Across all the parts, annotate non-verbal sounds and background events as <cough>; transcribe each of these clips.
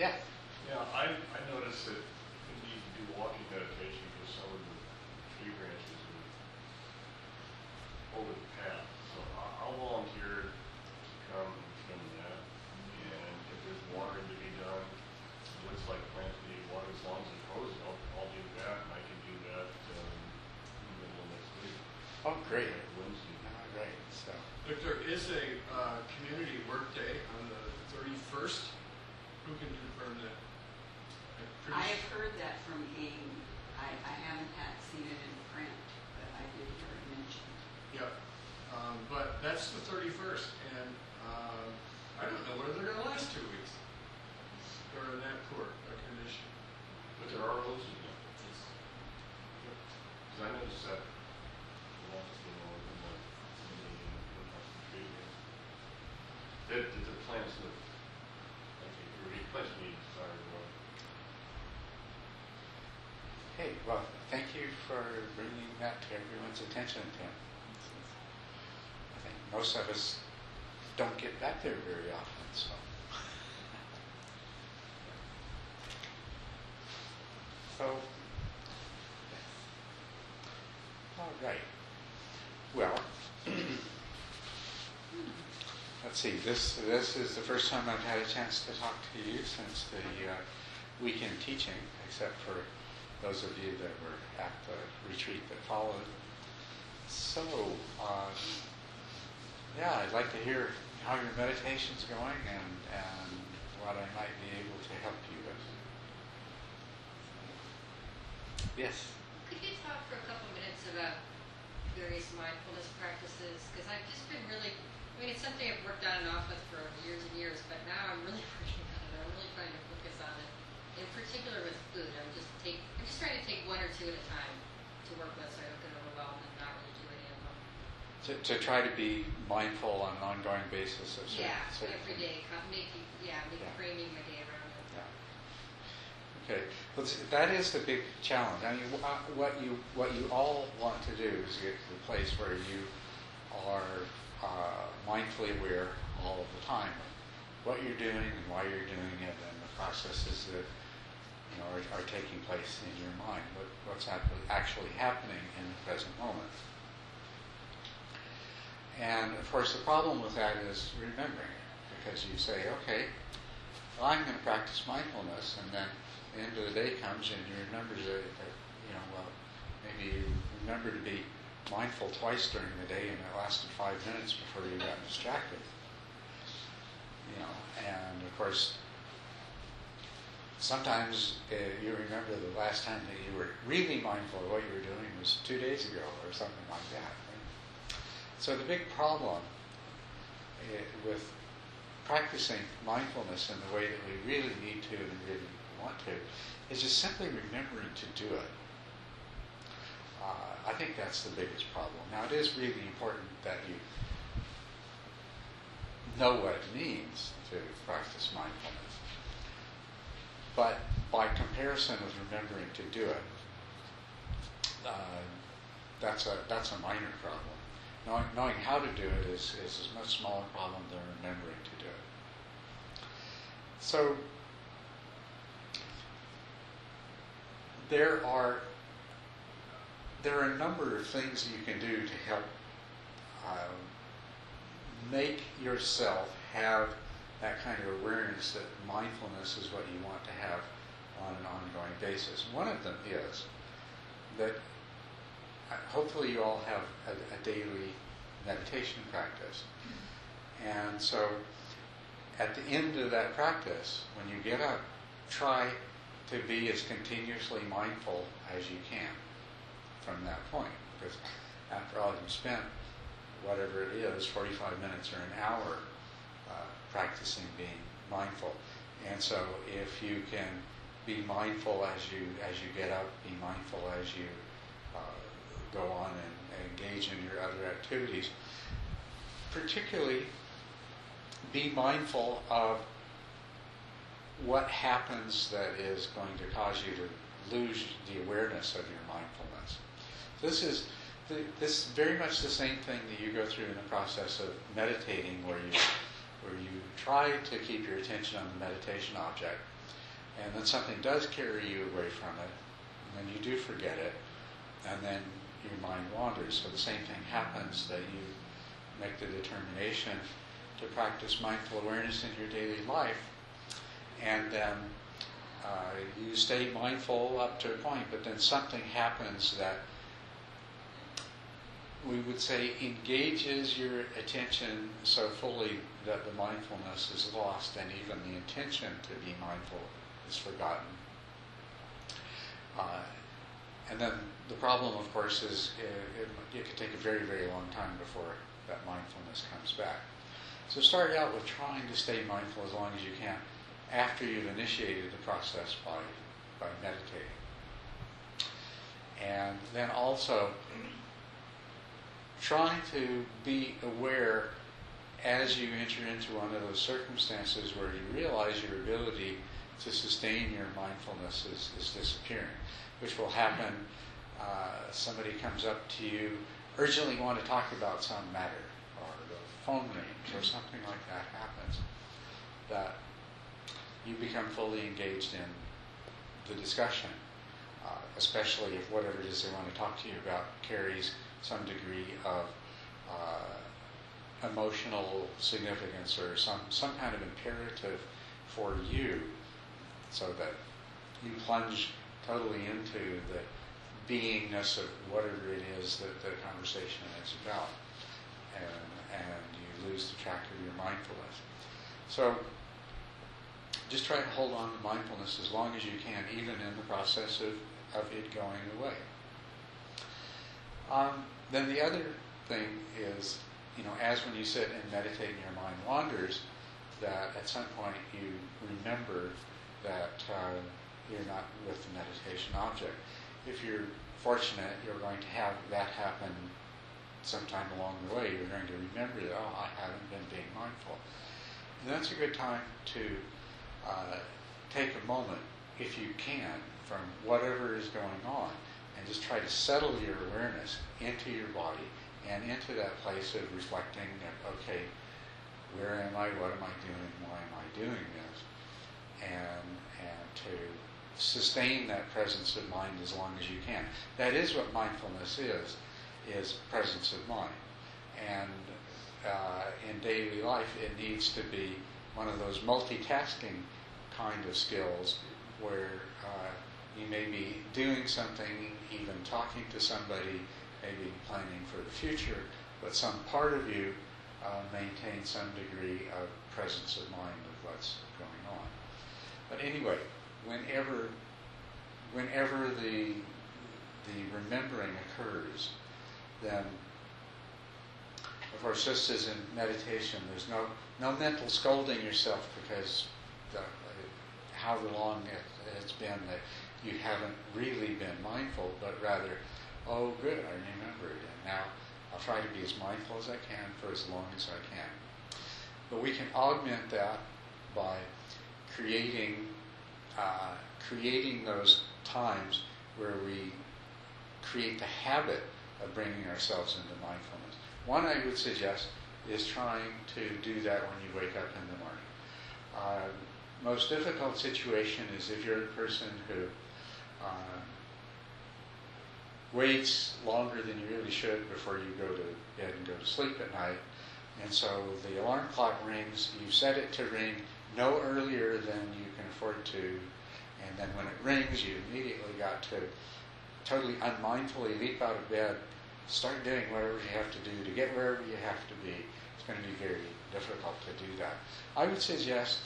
Yeah. Yeah, I, I noticed that you need to do walking meditation because some of the tree branches are over the path. So I- I'll volunteer to come and trim that. And if there's watering to be done, it looks like plants need water as long as it grows, I'll, I'll do that. And I can do that, um, in the middle of next week. Oh, great. Wednesday. Oh, great. So, If there is a uh, community work day on the 31st, who can confirm that? I'm pretty I s- have heard that from AIM. I, I haven't had, seen it in print, but I did hear it mentioned. Yeah, um, but that's the 31st, and um, I don't know whether they're going to last two weeks. Or in that poor a condition. But there are roses now. In the, in the, the hey, well, thank you for bringing that to everyone's attention, Tim. I think most of us don't get back there very often. So, all right. Well, <clears throat> let's see. This this is the first time I've had a chance to talk to you since the uh, weekend teaching, except for those of you that were at the retreat that followed. So, uh, yeah, I'd like to hear how your meditation's going and, and what I might be able to help you with. Yes. Could you talk for a couple about various mindfulness practices? Because I've just been really, I mean, it's something I've worked on and off with for years and years, but now I'm really <laughs> working on it. I'm really trying to focus on it. In particular with food, I'm just take, I'm just trying to take one or two at a time to work with, so I don't get overwhelmed and not really do any of them. To, to try to be mindful on an ongoing basis of certain, Yeah, certain every day, making, yeah, make, Yeah. framing my day around it. Yeah. Okay. Well, that is the big challenge. I mean, uh, what you what you all want to do is get to the place where you are uh, mindfully aware all of the time of what you're doing and why you're doing it, and the processes that you know are, are taking place in your mind. What, what's actually happening in the present moment. And of course, the problem with that is remembering it, because you say, okay, well, I'm going to practice mindfulness, and then the end of the day comes and you remember that, you know, well, maybe you remember to be mindful twice during the day, and it lasted five minutes before you got distracted. You know, and of course, sometimes uh, you remember the last time that you were really mindful of what you were doing was two days ago or something like that. So the big problem uh, with practicing mindfulness in the way that we really need to and really want to is just simply remembering to do it. Uh, I think that's the biggest problem. Now, it is really important that you know what it means to practice mindfulness. But by comparison with remembering to do it, uh, that's a that's a minor problem. Knowing, knowing how to do it is, is a much smaller problem than remembering to do it. So there are there are a number of things you can do to help um, make yourself have that kind of awareness that mindfulness is what you want to have on an ongoing basis. One of them is that uh, hopefully you all have a, a daily meditation practice. And so at the end of that practice, when you get up, try to be as continuously mindful as you can from that point. Because after all, you've spent whatever it is, 45 minutes or an hour uh, practicing being mindful. And so if you can be mindful as you as you get up, be mindful as you uh, go on and engage in your other activities, particularly be mindful of what happens that is going to cause you to lose the awareness of your mindfulness. This is the, this very much the same thing that you go through in the process of meditating, where you where you try to keep your attention on the meditation object, and then something does carry you away from it, and then you do forget it, and then your mind wanders. So the same thing happens that you make the determination to practice mindful awareness in your daily life, and then uh, you stay mindful up to a point, but then something happens that we would say engages your attention so fully that the mindfulness is lost and even the intention to be mindful is forgotten. Uh, and then the problem, of course, is it, it, it could take a very, very long time before that mindfulness comes back. So start out with trying to stay mindful as long as you can after you've initiated the process by, by meditating. And then also trying to be aware as you enter into one of those circumstances where you realize your ability to sustain your mindfulness is, is disappearing, which will happen. Uh, somebody comes up to you, urgently want to talk about some matter, or the phone rings, or something like that happens, that you become fully engaged in the discussion, uh, especially if whatever it is they want to talk to you about carries some degree of uh, emotional significance or some, some kind of imperative for you so that you plunge totally into the beingness of whatever it is that the conversation is about and, and you lose the track of your mindfulness. So just try to hold on to mindfulness as long as you can, even in the process of, of it going away. Um, then the other thing is, you know, as when you sit and meditate and your mind wanders, that at some point you remember that uh, you're not with the meditation object. If you're fortunate, you're going to have that happen sometime along the way. You're going to remember that, oh, I haven't been being mindful. And that's a good time to uh, take a moment, if you can, from whatever is going on and just try to settle your awareness into your body and into that place of reflecting that, okay, where am I, what am I doing, why am I doing this? And, and to sustain that presence of mind as long as you can. That is what mindfulness is, is presence of mind. And uh, in daily life, it needs to be one of those multitasking kind of skills where uh, you may be doing something, even talking to somebody, maybe planning for the future, but some part of you uh, maintains some degree of presence of mind of what's going on. But anyway, whenever, whenever the the remembering occurs, then of course, just as in meditation, there's no no mental scolding yourself because the, however long it, it's been that you haven't really been mindful, but rather, oh, good, I remembered, and now I'll try to be as mindful as I can for as long as I can. But we can augment that by creating uh, creating those times where we create the habit of bringing ourselves into mindfulness. One I would suggest is trying to do that when you wake up in the morning. Uh, most difficult situation is if you're a person who uh, waits longer than you really should before you go to bed and go to sleep at night. And so the alarm clock rings, you set it to ring no earlier than you can afford to, and then when it rings, you immediately got to totally unmindfully leap out of bed, start doing whatever you have to do to get wherever you have to be. It's going to be very difficult to do that. I would suggest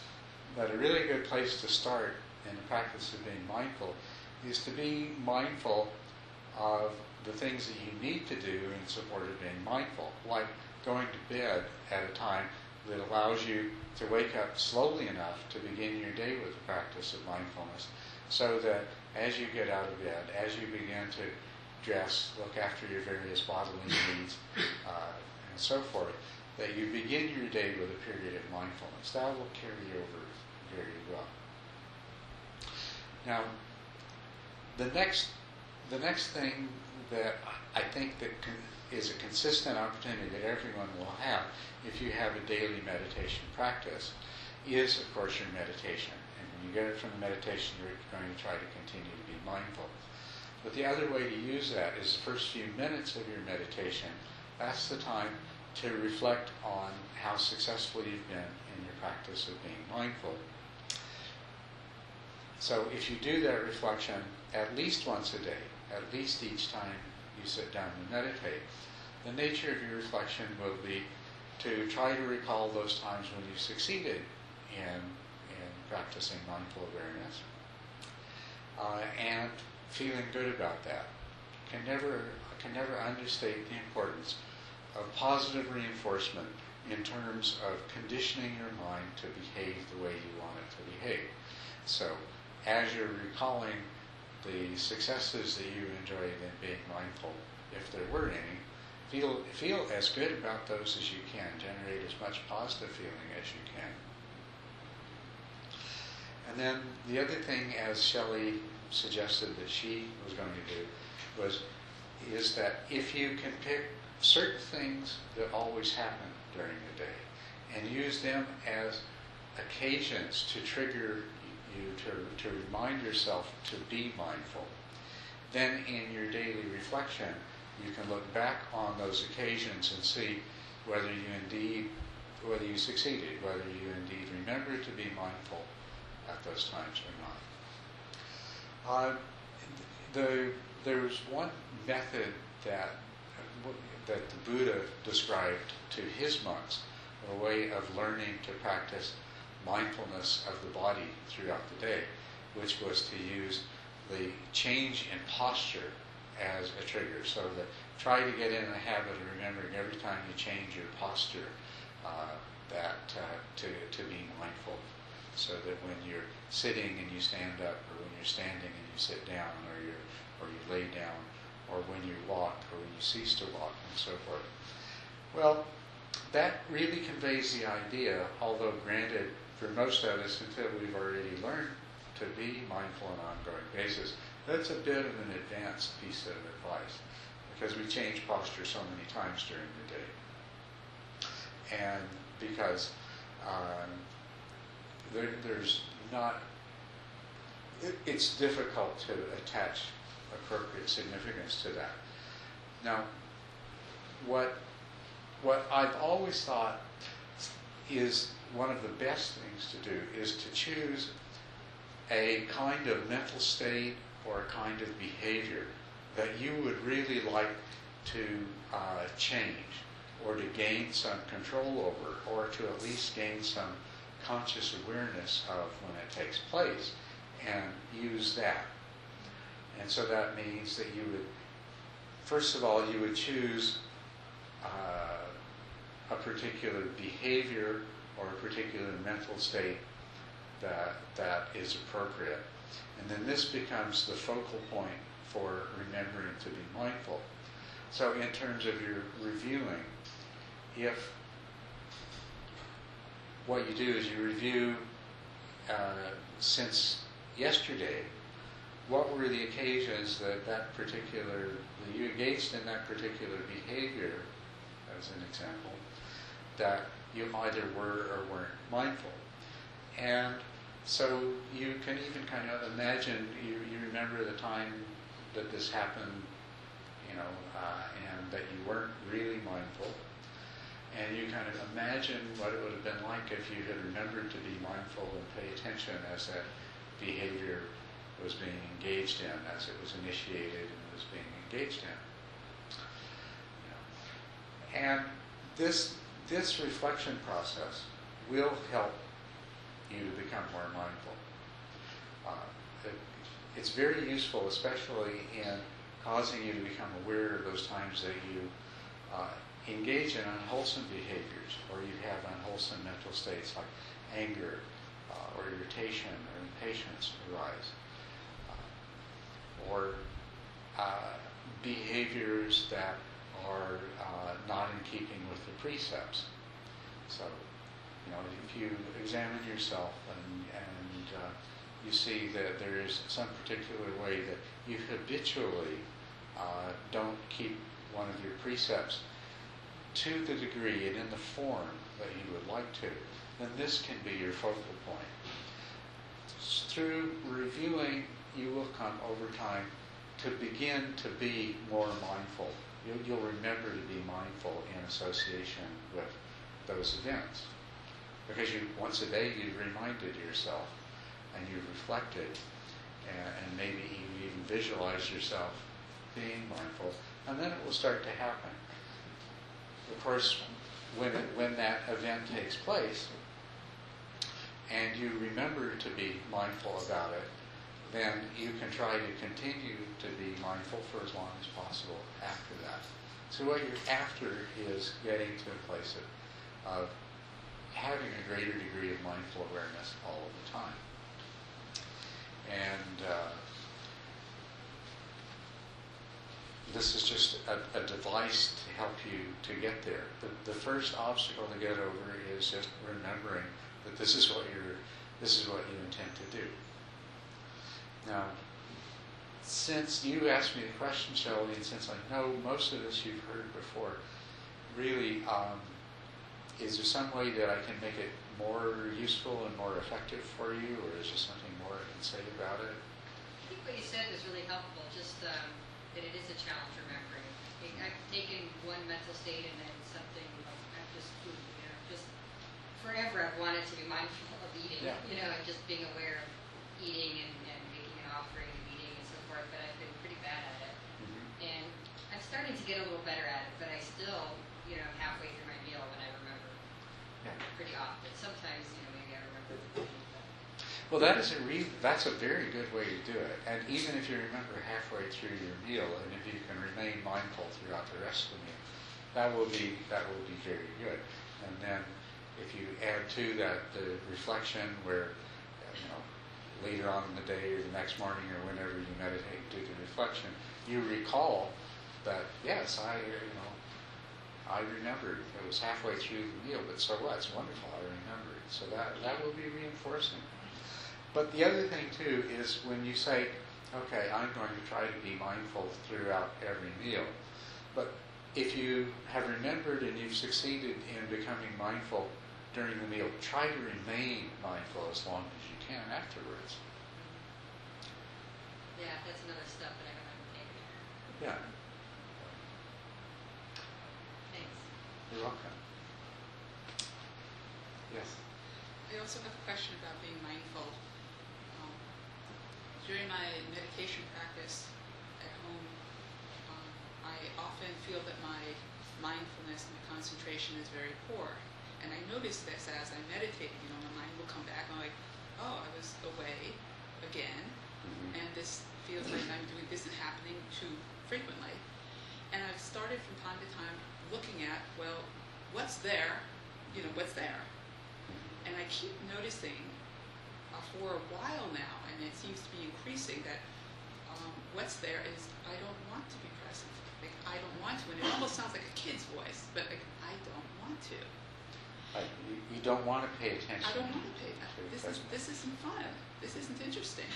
that a really good place to start in the practice of being mindful is to be mindful of the things that you need to do in support of being mindful, like going to bed at a time that allows you to wake up slowly enough to begin your day with the practice of mindfulness, so that as you get out of bed, as you begin to dress, look after your various bodily needs, uh, and so forth, that you begin your day with a period of mindfulness. That will carry over very well. Now, the next, the next thing that I think that is a consistent opportunity that everyone will have if you have a daily meditation practice is, of course, your meditation. And when When you get it from the meditation, you're going to try to continue to be mindful. But the other way to use that is the first few minutes of your meditation. That's the time to reflect on how successful you've been in your practice of being mindful. So if you do that reflection at least once a day, at least each time you sit down and meditate, the nature of your reflection will be to try to recall those times when you succeeded in, in practicing mindful awareness uh, and feeling good about that. Can never, can never understate the importance of positive reinforcement in terms of conditioning your mind to behave the way you want it to behave. So, as you're recalling the successes that you enjoyed in being mindful, if there were any, feel feel as good about those as you can. Generate as much positive feeling as you can. And then the other thing, as Shelley suggested that she was going to do, was is that if you can pick certain things that always happen during the day and use them as occasions to trigger you to, to remind yourself to be mindful, then in your daily reflection, you can look back on those occasions and see whether you indeed, whether you succeeded, whether you indeed remember to be mindful at those times or not. Uh, the, there was one method that that the Buddha described to his monks, a way of learning to practice mindfulness of the body throughout the day, which was to use the change in posture as a trigger. So that try to get in the habit of remembering every time you change your posture uh, that uh, to, to be mindful. So that when you're sitting and you stand up, or when you're standing and you sit down, or you or you lay down, or when you walk, or when you cease to walk, and so forth. Well, that really conveys the idea, although granted, for most of us, until we've already learned to be mindful on an ongoing basis, that's a bit of an advanced piece of advice because we change posture so many times during the day. And because um, there, there's not, it's difficult to attach appropriate significance to that. Now, what what I've always thought is one of the best things to do is to choose a kind of mental state or a kind of behavior that you would really like to uh, change or to gain some control over or to at least gain some conscious awareness of when it takes place and use that. And so that means that you would, first of all, you would choose uh, a particular behavior or a particular mental state that, that is appropriate. And then this becomes the focal point for remembering to be mindful. So, in terms of your reviewing, if what you do is you review uh, since yesterday, what were the occasions that that particular, that you engaged in that particular behavior, as an example, that you either were or weren't mindful. And so you can even kind of imagine, you, you remember the time that this happened, you know, uh, and that you weren't really mindful. And you kind of imagine what it would have been like if you had remembered to be mindful and pay attention as that behavior was being engaged in, as it was initiated and was being engaged in. And this this reflection process will help you to become more mindful. Uh, it, it's very useful, especially in causing you to become aware of those times that you uh, engage in unwholesome behaviors or you have unwholesome mental states like anger uh, or irritation or impatience arise. Uh, or uh, behaviors that are uh, not in keeping with the precepts. So, you know, if you examine yourself and, and uh, you see that there is some particular way that you habitually don't keep one of your precepts to the degree and in the form that you would like to, then this can be your focal point. through reviewing, you will come over time to begin to be more mindful. You'll, you'll remember to be mindful in association with those events. Because you, once a day, you've reminded yourself and you've reflected and, and maybe you even visualize yourself being mindful, and then it will start to happen. Of course, when, it, when that event takes place, and you remember to be mindful about it, then you can try to continue to be mindful for as long as possible after that. So what you're after is getting to a place of, of having a greater degree of mindful awareness all of the time. And uh, this is just a, a, device to help you to get there. The, the first obstacle to get over is just remembering that this is what you're, this is what you intend to do. Now, since you asked me the question, Shelley, and since I know most of this you've heard before, really, um, is there some way that I can make it more useful and more effective for you, or is there something more I can say about it? I think what you said was really helpful, just um, that it is a challenge remembering. I've taken one mental state and then something I've just forever I've wanted to be mindful of eating, Yeah. you know, and just being aware of eating and, and making an offering and eating and so forth, but I've been pretty bad at it. Mm-hmm. And I'm starting to get a little better at it, but I still, you know, halfway through my meal when I remember Yeah. pretty often. Sometimes, you know, maybe I remember the thing, but Well, that is a re- that's a very good way to do it. And even if you remember halfway through your meal, and if you can remain mindful throughout the rest of the meal, that will be that will be very good. And then if you add to that the reflection, where you know later on in the day or the next morning or whenever you meditate, do the reflection, you recall that yes, I you know I remembered. It was halfway through the meal, but so what? It's wonderful. I remembered. So that that will be reinforcing. But the other thing too is when you say, okay, I'm going to try to be mindful throughout every meal. But if you have remembered and you've succeeded in becoming mindful during the meal, try to remain mindful as long as you can afterwards. yeah, that's another step that I haven't taken. Yeah, Thanks. you're welcome. Yes. I also have a question about being mindful. Um, during my meditation practice at home, um, I often feel that my mindfulness and my concentration is very poor. And I notice this as I meditate, you know, my mind will come back and I'm like, oh, I was away again, Mhm. and this feels like I'm doing this is happening too frequently. And I've started from time to time looking at, well, what's there, you know, what's there? And I keep noticing uh, for a while now, and it seems to be increasing, that um, what's there is I don't want to be present. Like I don't want to, and it almost sounds like a kid's voice, but like I don't want to. Like, you, you don't want to pay attention. I don't want to pay attention. This is, this isn't fun. This isn't interesting. <laughs>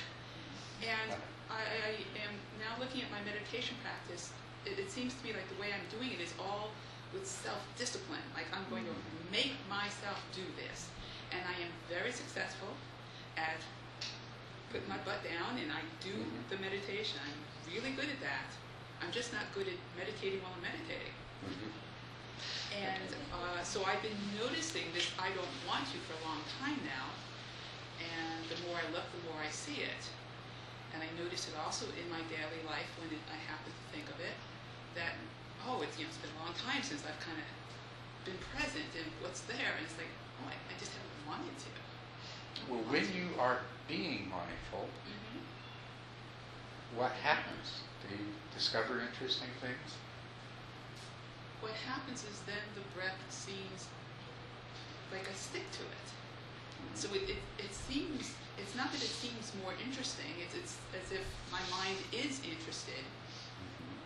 And I, I am now looking at my meditation practice. It, it seems to me like the way I'm doing it is all with self-discipline. Like I'm going to make myself do this, and I am very successful at putting my butt down and I do Mhm. the meditation. I'm really good at that. I'm just not good at meditating while I'm meditating. Mhm. And uh, so I've been noticing this I don't want to for a long time now. And the more I look, the more I see it. And I notice it also in my daily life when it, I happen to think of it, that, oh, it's, you know, it's been a long time since I've kind of been present and what's there. And it's like, oh, I, I just haven't wanted to. Well, when you are being mindful, hmm what happens? Do you discover interesting things? What happens is then the breath seems like I stick to it. So it, it, it seems, it's not that it seems more interesting, it's, it's as if my mind is interested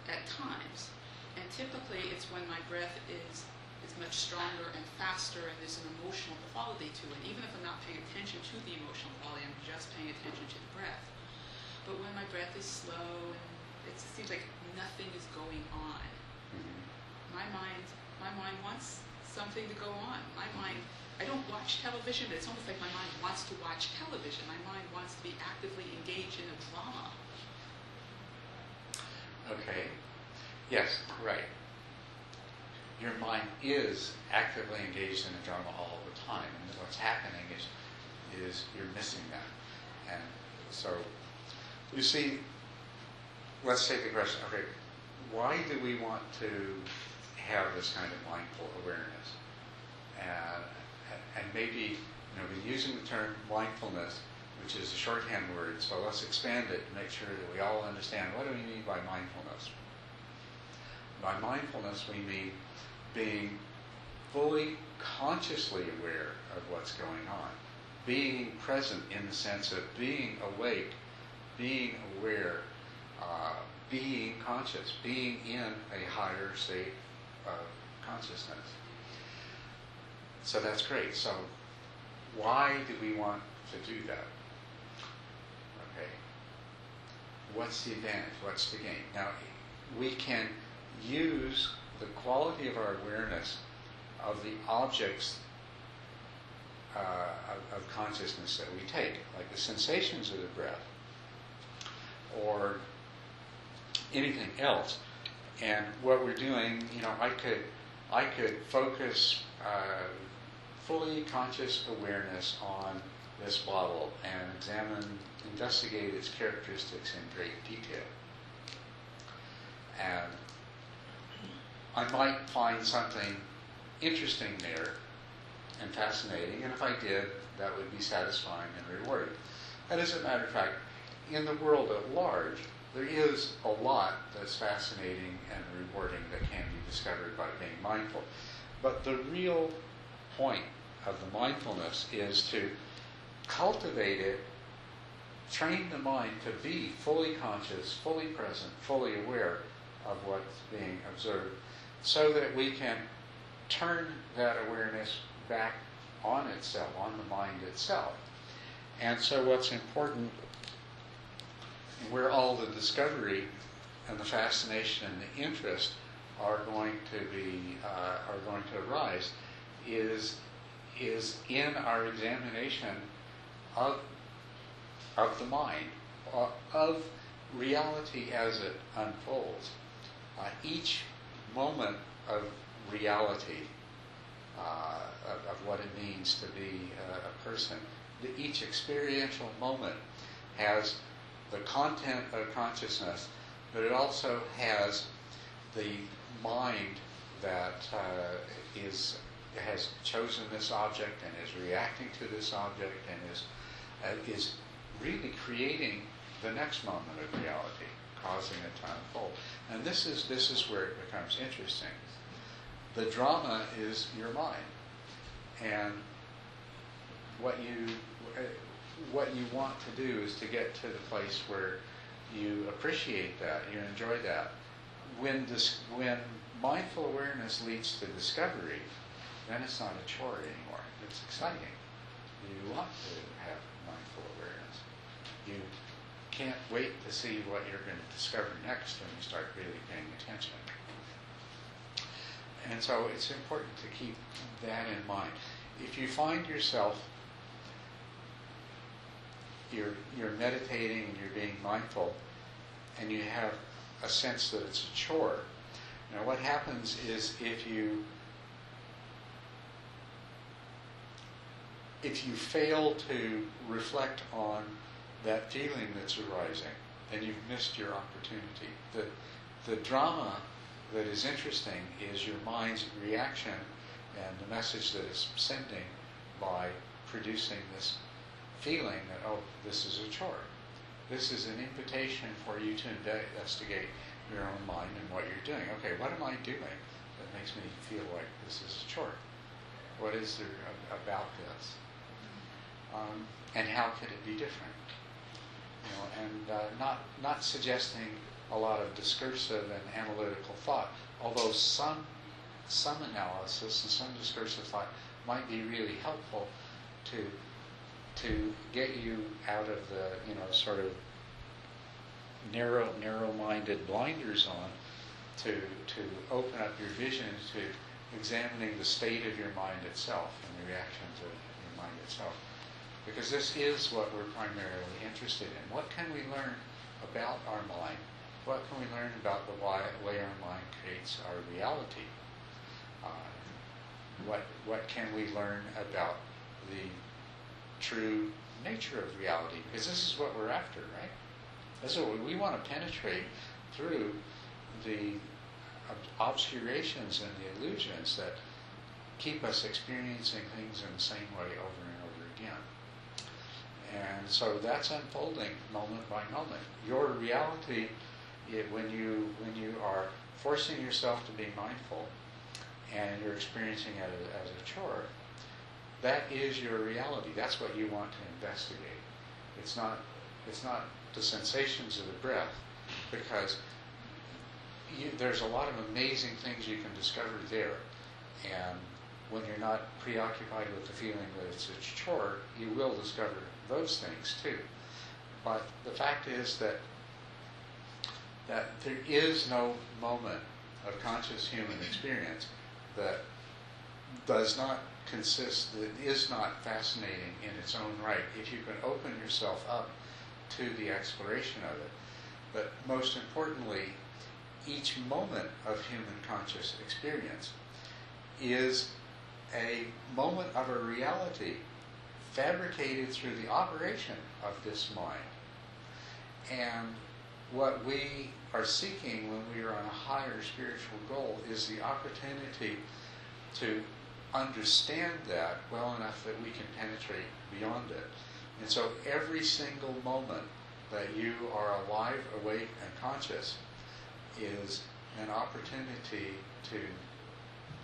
at times. And typically it's when my breath is, is much stronger and faster and there's an emotional quality to it. Even if I'm not paying attention to the emotional quality, I'm just paying attention to the breath. But when my breath is slow and it seems like nothing is going on, Mhm. My mind my mind wants something to go on. My mind I don't watch television, but it's almost like my mind wants to watch television. My mind wants to be actively engaged in a drama. Okay. Yes, right. Your mind is actively engaged in a drama all the time, and what's happening is is you're missing that. And so, you see, let's take the question. Okay, why do we want to have this kind of mindful awareness? And and maybe you know, we're using the term mindfulness, which is a shorthand word. So let's expand it to make sure that we all understand what do we mean by mindfulness. By mindfulness, we mean being fully consciously aware of what's going on, being present in the sense of being awake, being aware, uh, being conscious, being in a higher state of consciousness. So that's great. So why do we want to do that? Okay. What's the advantage? What's the gain? Now, we can use the quality of our awareness of the objects uh, of, of consciousness that we take, like the sensations of the breath, or anything else. And what we're doing, you know, I could, I could focus uh, fully conscious awareness on this bottle and examine, investigate its characteristics in great detail. And I might find something interesting there and fascinating, and if I did, that would be satisfying and rewarding. And as a matter of fact, in the world at large, there is a lot that's fascinating and rewarding that can be discovered by being mindful. But the real point of the mindfulness is to cultivate it, train the mind to be fully conscious, fully present, fully aware of what's being observed, so that we can turn that awareness back on itself, on the mind itself. And so, what's important, where all the discovery and the fascination and the interest are going to be uh, are going to arise, is is in our examination of of the mind, of reality as it unfolds. Uh, each moment of reality, uh, of, of, what it means to be a, a person, the, each experiential moment has the content of consciousness, but it also has the mind that uh, is has chosen this object and is reacting to this object and is uh, is really creating the next moment of reality, causing it to unfold. And this is this is where it becomes interesting. The drama is your mind, and what you uh, what you want to do is to get to the place where you appreciate that, you enjoy that. When this, when mindful awareness leads to discovery, then it's not a chore anymore. It's exciting. You want to have mindful awareness. You can't wait to see what you're going to discover next when you start really paying attention. And so it's important to keep that in mind. If you find yourself you're you're meditating and you're being mindful and you have a sense that it's a chore. Now what happens is if you if you fail to reflect on that feeling that's arising, then you've missed your opportunity. The, the drama that is interesting is your mind's reaction and the message that it's sending by producing this feeling that, oh, this is a chore. This is an invitation for you to investigate your own mind and what you're doing. Okay, what am I doing that makes me feel like this is a chore? What is there about this? um, and how could it be different? You know, and uh, not not suggesting a lot of discursive and analytical thought, although some some analysis and some discursive thought might be really helpful to to get you out of the you know sort of narrow narrow-minded blinders on to to open up your vision to examining the state of your mind itself and the reactions of your mind itself. Because this is what we're primarily interested in. What can we learn about our mind? What can we learn about the why, way our mind creates our reality? Uh, what, what can we learn about the true nature of reality? Because this is what we're after, right? This is what we, want to penetrate through the obscurations and the illusions that keep us experiencing things in the same way over and over again. And so that's unfolding moment by moment. Your reality, it, when you when you are forcing yourself to be mindful, and you're experiencing it as a chore, that is your reality. That's what you want to investigate. It's not it's not the sensations of the breath, because you, there's a lot of amazing things you can discover there, and when you're not preoccupied with the feeling that it's a chore, you will discover those things too. But the fact is that that there is no moment of conscious human experience that does not consist, that is not fascinating in its own right, if you can open yourself up to the exploration of it. But most importantly, each moment of human conscious experience is a moment of a reality fabricated through the operation of this mind. And what we are seeking when we are on a higher spiritual goal is the opportunity to understand that well enough that we can penetrate beyond it. And so every single moment that you are alive, awake, and conscious is an opportunity to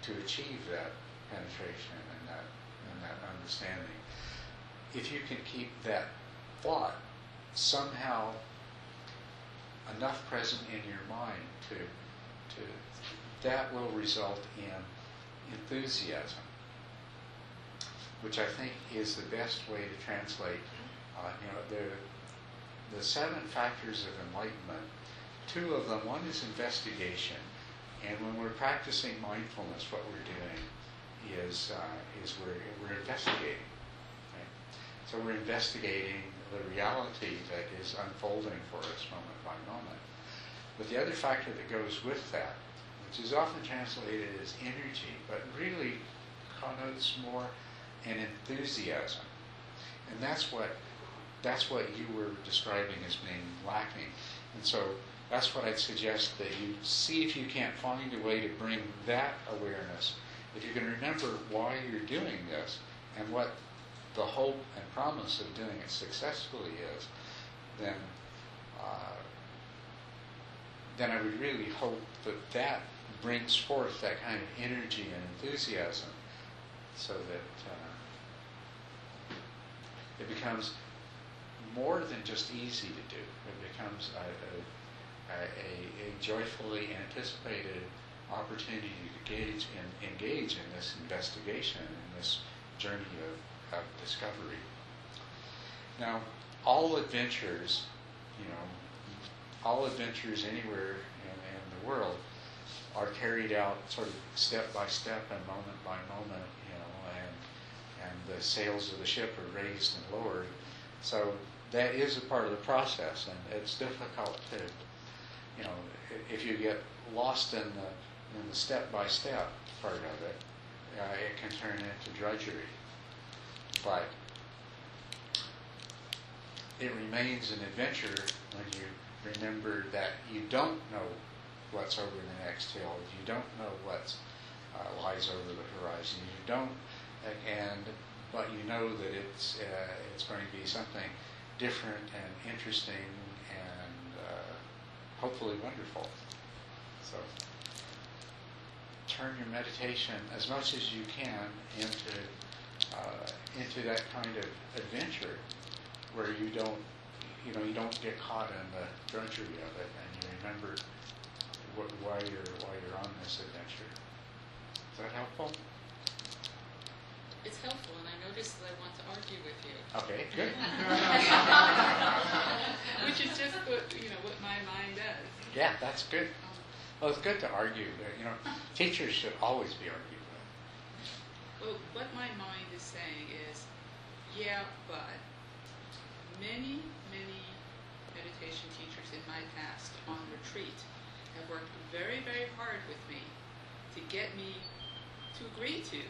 to achieve that penetration and that and that understanding. If you can keep that thought somehow enough present in your mind to to that will result in enthusiasm, which I think is the best way to translate. Uh, you know, the the seven factors of enlightenment. Two of them. One is investigation, and when we're practicing mindfulness, what we're doing is uh, is we're we're investigating. Right? So we're investigating the reality that is unfolding for us moment by moment. But the other factor that goes with that, which is often translated as energy, but really connotes more an enthusiasm. And that's what that's what you were describing as being lacking. And so that's what I'd suggest that you see if you can't find a way to bring that awareness. If you can remember why you're doing this and what the hope and promise of doing it successfully is, then uh, then I would really hope that that brings forth that kind of energy and enthusiasm, so that uh, it becomes more than just easy to do. It becomes a, a, a, a joyfully anticipated opportunity to engage in, engage in this investigation, in this journey of, of discovery. Now, all adventures, you know, all adventures anywhere in, in the world are carried out sort of step by step and moment by moment, you know, and, and the sails of the ship are raised and lowered. So that is a part of the process, and it's difficult to, you know, if you get lost in the in the step by step part of it, uh, it can turn into drudgery. But it remains an adventure when you remember that you don't know what's over the next hill. You don't know what uh, lies over the horizon. You don't, and but you know that it's uh, it's going to be something different and interesting and uh, hopefully wonderful. So turn your meditation as much as you can into uh, into that kind of adventure where you don't you know you don't get caught in the drudgery of it and you remember what, why you're why you're on this adventure. Is that helpful? It's helpful, and I notice that I want to argue with you. Okay, good. <laughs> Which is just what you know what my mind does. Yeah, that's good. Well, it's good to argue. You know, teachers should always be arguing. Well, what my mind is saying is, yeah, but many, many meditation teachers in my past on retreat have worked very, very hard with me to get me to agree to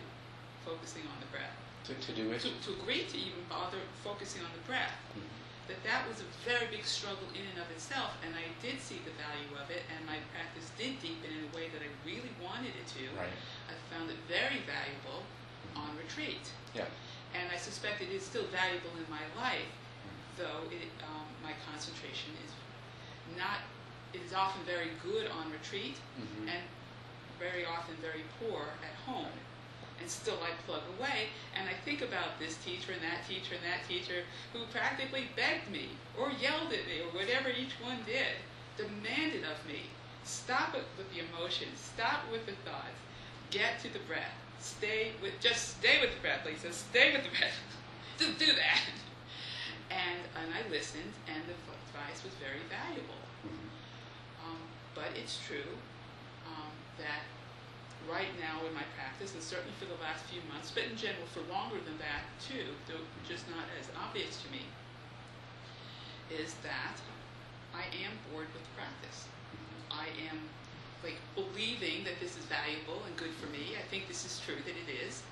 focusing on the breath, To, to do it. to, to agree to even bother focusing on the breath. Mhm. That that was a very big struggle in and of itself, and I did see the value of it, and my practice did deepen in a way that I really wanted it to. Right. I found it very valuable on retreat. Yeah. And I suspect it is still valuable in my life, though it, um, my concentration is not, is often very good on retreat Mhm. and very often very poor at home. And still I plug away and I think about this teacher and that teacher and that teacher who practically begged me or yelled at me or whatever each one did, demanded of me. Stop it with the emotions, stop with the thoughts, get to the breath. Stay with just stay with the breath, Lisa. Stay with the breath. <laughs> Just do that. And and I listened and the advice was very valuable. But it's true um, that right now in my practice, and certainly for the last few months, but in general for longer than that too, though just not as obvious to me, is that I am bored with practice. I am like believing that this is valuable and good for me. I think this is true that it is.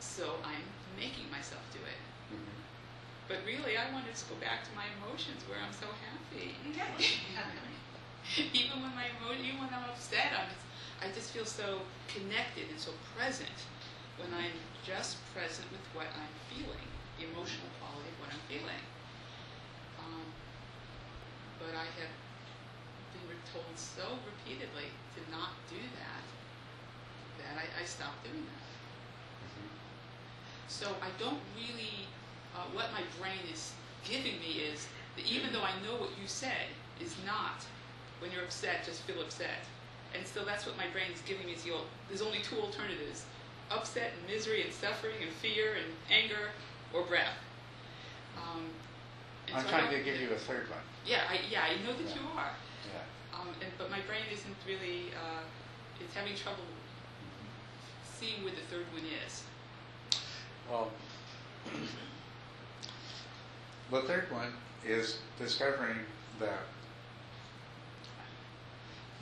So I'm making myself do it. Mhm. But really, I wanted to go back to my emotions where I'm so happy. <laughs> <laughs> even when my emo- even when I'm upset, I'm I just feel so connected and so present when I'm just present with what I'm feeling, the emotional quality of what I'm feeling. Um, but I have been told so repeatedly to not do that that I, I stopped doing that. Mhm. So I don't really, uh, what my brain is giving me is that even though I know what you said is not, when you're upset, just feel upset. And so that's what my brain is giving me is the, there's only two alternatives, upset and misery and suffering and fear and anger or breath. Um, I'm so trying to give you a third one. Yeah, I, yeah, I know that Yeah. you are. Yeah. Um, and, but my brain isn't really, uh, it's having trouble seeing where the third one is. Well, <clears throat> the third one is discovering that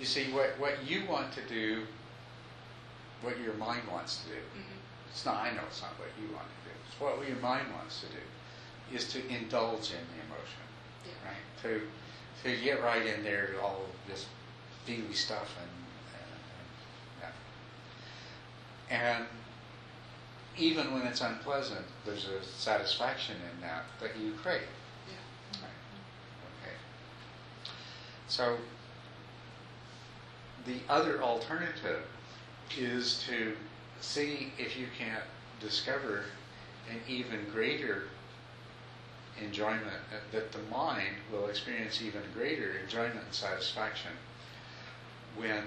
you see what, what you want to do, what your mind wants to do. hmm It's not, I know it's not what you want to do. It's what your mind wants to do, is to indulge in the emotion, Yeah. right? To, to get right in there to all this feely stuff and, and, and, and even when it's unpleasant, there's a satisfaction in that that you crave. Yeah. Right. Okay. So the other alternative is to see if you can't discover an even greater enjoyment, that the mind will experience even greater enjoyment and satisfaction when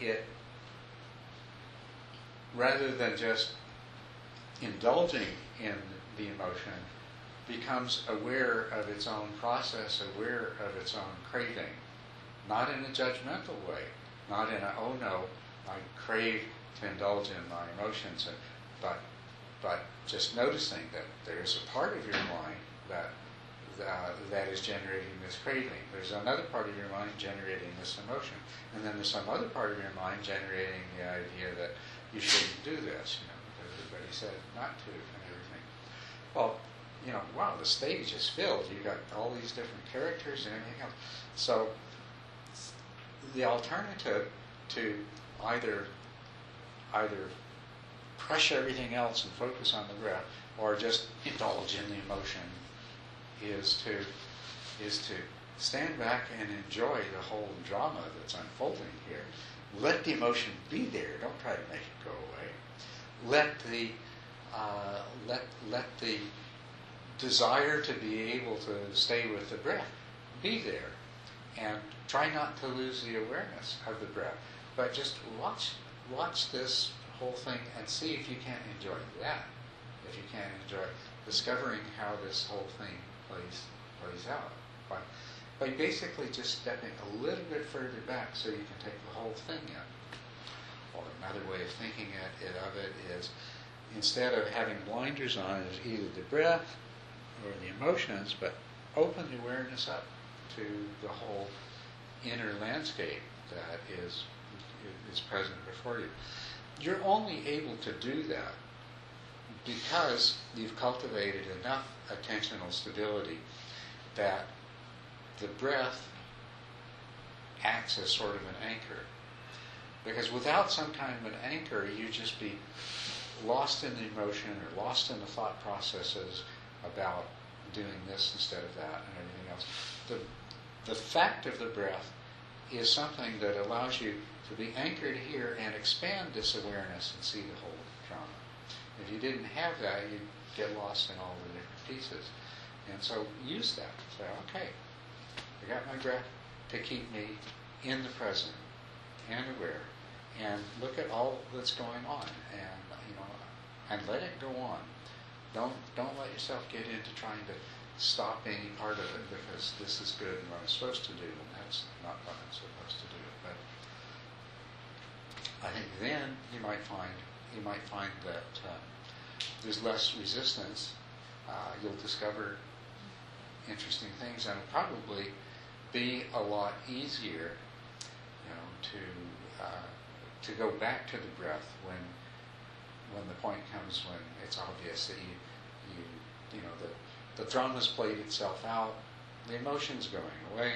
it, rather than just indulging in the emotion, becomes aware of its own process, aware of its own craving, not in a judgmental way, not in a, oh no, I crave to indulge in my emotions, but, but just noticing that there's a part of your mind that, uh, that is generating this craving. There's another part of your mind generating this emotion. And then there's some other part of your mind generating the idea that you shouldn't do this, you know, because everybody said not to and everything. Well, you know, wow, the stage is filled. You've got all these different characters and everything else. So the alternative to either either crush everything else and focus on the breath, or just indulge in the emotion, is to is to stand back and enjoy the whole drama that's unfolding here. Let the emotion be there. Don't try to make it go away. Let the uh, let let the desire to be able to stay with the breath be there, and try not to lose the awareness of the breath. But just watch watch this whole thing and see if you can't enjoy that. If you can't enjoy discovering how this whole thing plays plays out by by basically just stepping a little bit further back so you can take the whole thing in. Or another way of thinking it, of it is instead of having blinders on, is either the breath or the emotions, but open the awareness up to the whole inner landscape that is is present before you. You're only able to do that because you've cultivated enough attentional stability that the breath acts as sort of an anchor. Because without some kind of an anchor, you'd just be lost in the emotion or lost in the thought processes about doing this instead of that and everything else. The, the fact of the breath is something that allows you to be anchored here and expand this awareness and see the whole drama. If you didn't have that, you'd get lost in all the different pieces. And so use that. Say, okay, I got my breath to keep me in the present and aware and look at all that's going on and you know and let it go on. Don't don't let yourself get into trying to stop any part of it because this is good and what I'm supposed to do and that's not what I'm supposed to do. But I think then you might find you might find that uh, there's less resistance. Uh, you'll discover interesting things and probably be a lot easier, you know, to uh, to go back to the breath when when the point comes when it's obvious that you you you know the the drama's played itself out, the emotion's going away.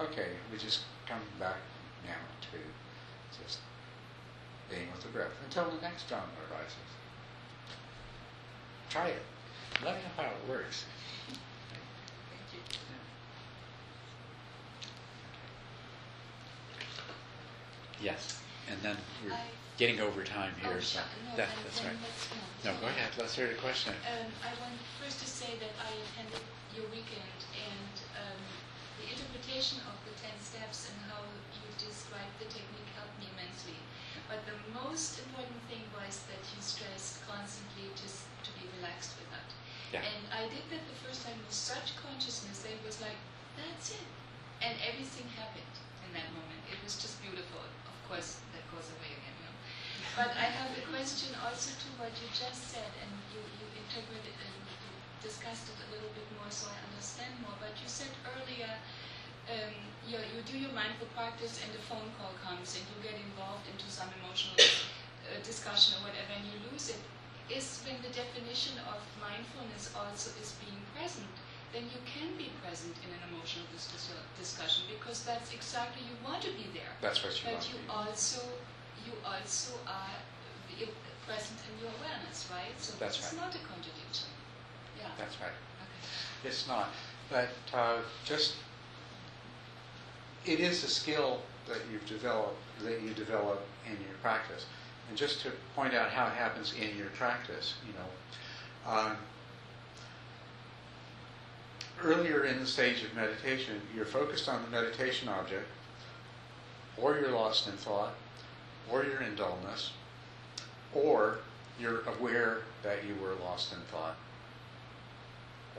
Okay, we just come back now to just being with the breath until the next drama arises. Try it. Let me know how it works. Thank you. Yes, and then we're I- getting over time here, Oh, so. No, that, that's right. No, go ahead. Let's hear the question. Um, I want first to say that I attended your weekend and um, the interpretation of the 10 steps and how you described the technique helped me immensely. But the most important thing was that you stressed constantly just to be relaxed with that. Yeah. And I did that the first time with such consciousness that it was like, that's it. And everything happened in that moment. It was just beautiful. Of course, that goes away again. But I have a question also to what you just said, and you, you interpreted and discussed it a little bit more so I understand more. But you said earlier, um, you, you do your mindful practice and a phone call comes and you get involved into some emotional uh, discussion or whatever and you lose it. Is when the definition of mindfulness also is being present, then you can be present in an emotional dis- discussion because that's exactly you want to be there That's what you but want But you be. also you also are present in your awareness, right? So That's is right. not a contradiction. Yeah. That's right. okay. It's not. But uh, just, it is a skill that you've developed, that you develop in your practice. And just to point out how it happens in your practice, you know, um, earlier in the stage of meditation, you're focused on the meditation object, or you're lost in thought, or you're in dullness, or you're aware that you were lost in thought,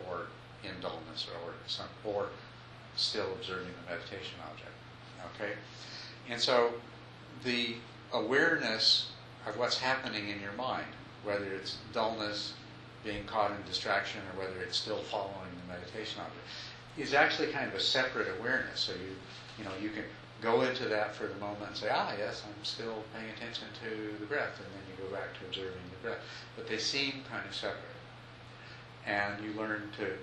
or in dullness, or some, or still observing the meditation object. Okay, and so the awareness of what's happening in your mind, whether it's dullness, being caught in distraction, or whether it's still following the meditation object, is actually kind of a separate awareness. So you, you know, you can go into that for the moment and say, ah, yes, I'm still paying attention to the breath, and then you go back to observing the breath. But they seem kind of separate, and you learn to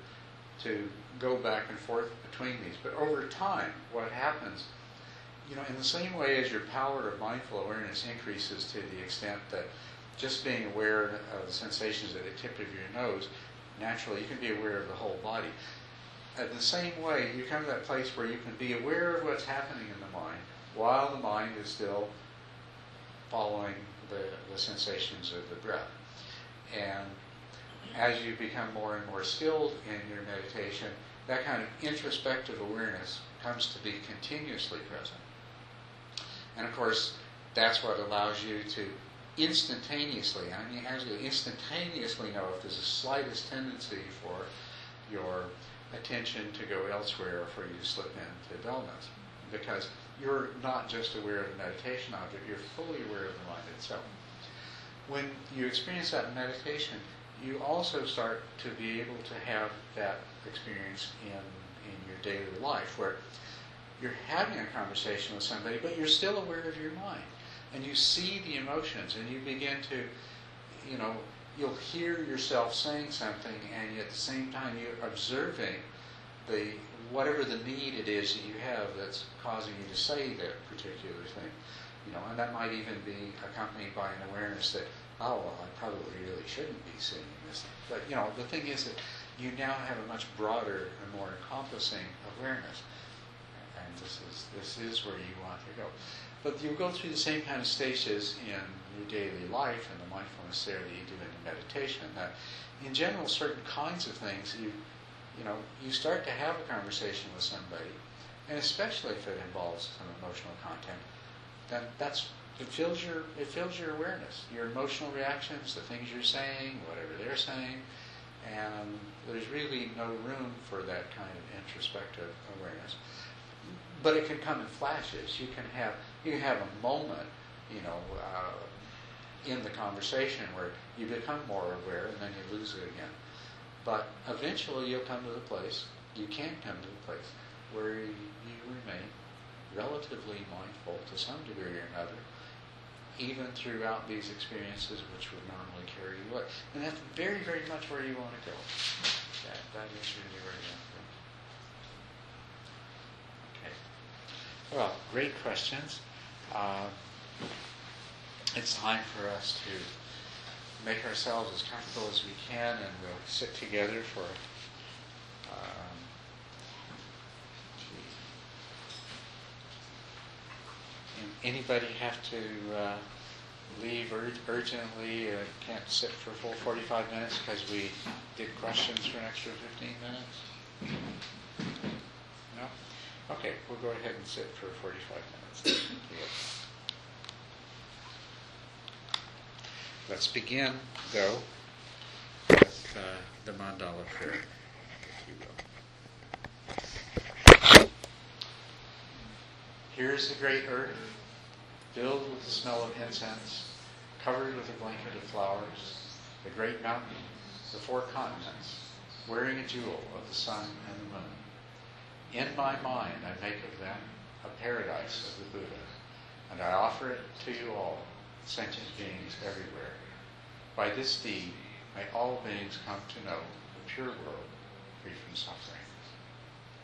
to go back and forth between these. But over time, what happens, you know, in the same way as your power of mindful awareness increases to the extent that just being aware of the sensations at the tip of your nose, naturally you can be aware of the whole body. In the same way, you come to that place where you can be aware of what's happening in the mind while the mind is still following the, the sensations of the breath. And as you become more and more skilled in your meditation, that kind of introspective awareness comes to be continuously present. And of course, that's what allows you to instantaneously, I mean, actually instantaneously know if there's the slightest tendency for your attention to go elsewhere or for you to slip into dullness. because you're not just aware of the meditation object, you're fully aware of the mind itself. When you experience that meditation, you also start to be able to have that experience in, in your daily life where you're having a conversation with somebody, but you're still aware of your mind. And you see the emotions and you begin to, you know, you'll hear yourself saying something and at the same time you're observing the whatever the need it is that you have that's causing you to say that particular thing. You know, and that might even be accompanied by an awareness that, oh well, I probably really shouldn't be saying this. But you know, the thing is that you now have a much broader and more encompassing awareness. And this is this is where you want to go. But you go through the same kind of stages in your daily life and the mindfulness there that you do in the meditation. That in general, certain kinds of things you you know you start to have a conversation with somebody, and especially if it involves some emotional content, then that's it fills your it fills your awareness, your emotional reactions, the things you're saying, whatever they're saying, and there's really no room for that kind of introspective awareness. But it can come in flashes. You can have you have a moment, you know, uh, in the conversation where you become more aware and then you lose it again. But eventually you'll come to the place, you can come to the place where you, remain relatively mindful to some degree or another, even throughout these experiences which would normally carry you away. And that's very, very much where you want to go. That, that is really where you want to go. Okay. Well, great questions. Uh, it's time for us to make ourselves as comfortable as we can, and we'll sit together for. Um, gee. anybody have to uh, leave ur- urgently? Uh, can't sit for a full 45 minutes because we did questions for an extra 15 minutes? No? Okay, we'll go ahead and sit for 45 minutes. <coughs> Yeah. Let's begin, though, with uh, the mandala prayer, if you will. Here is the great earth, filled with the smell of incense, covered with a blanket of flowers, the great mountain, the four continents, wearing a jewel of the sun and the moon. In my mind, I make of them a paradise of the Buddha, and I offer it to you all, sentient beings everywhere. By this deed, may all beings come to know the pure world free from suffering.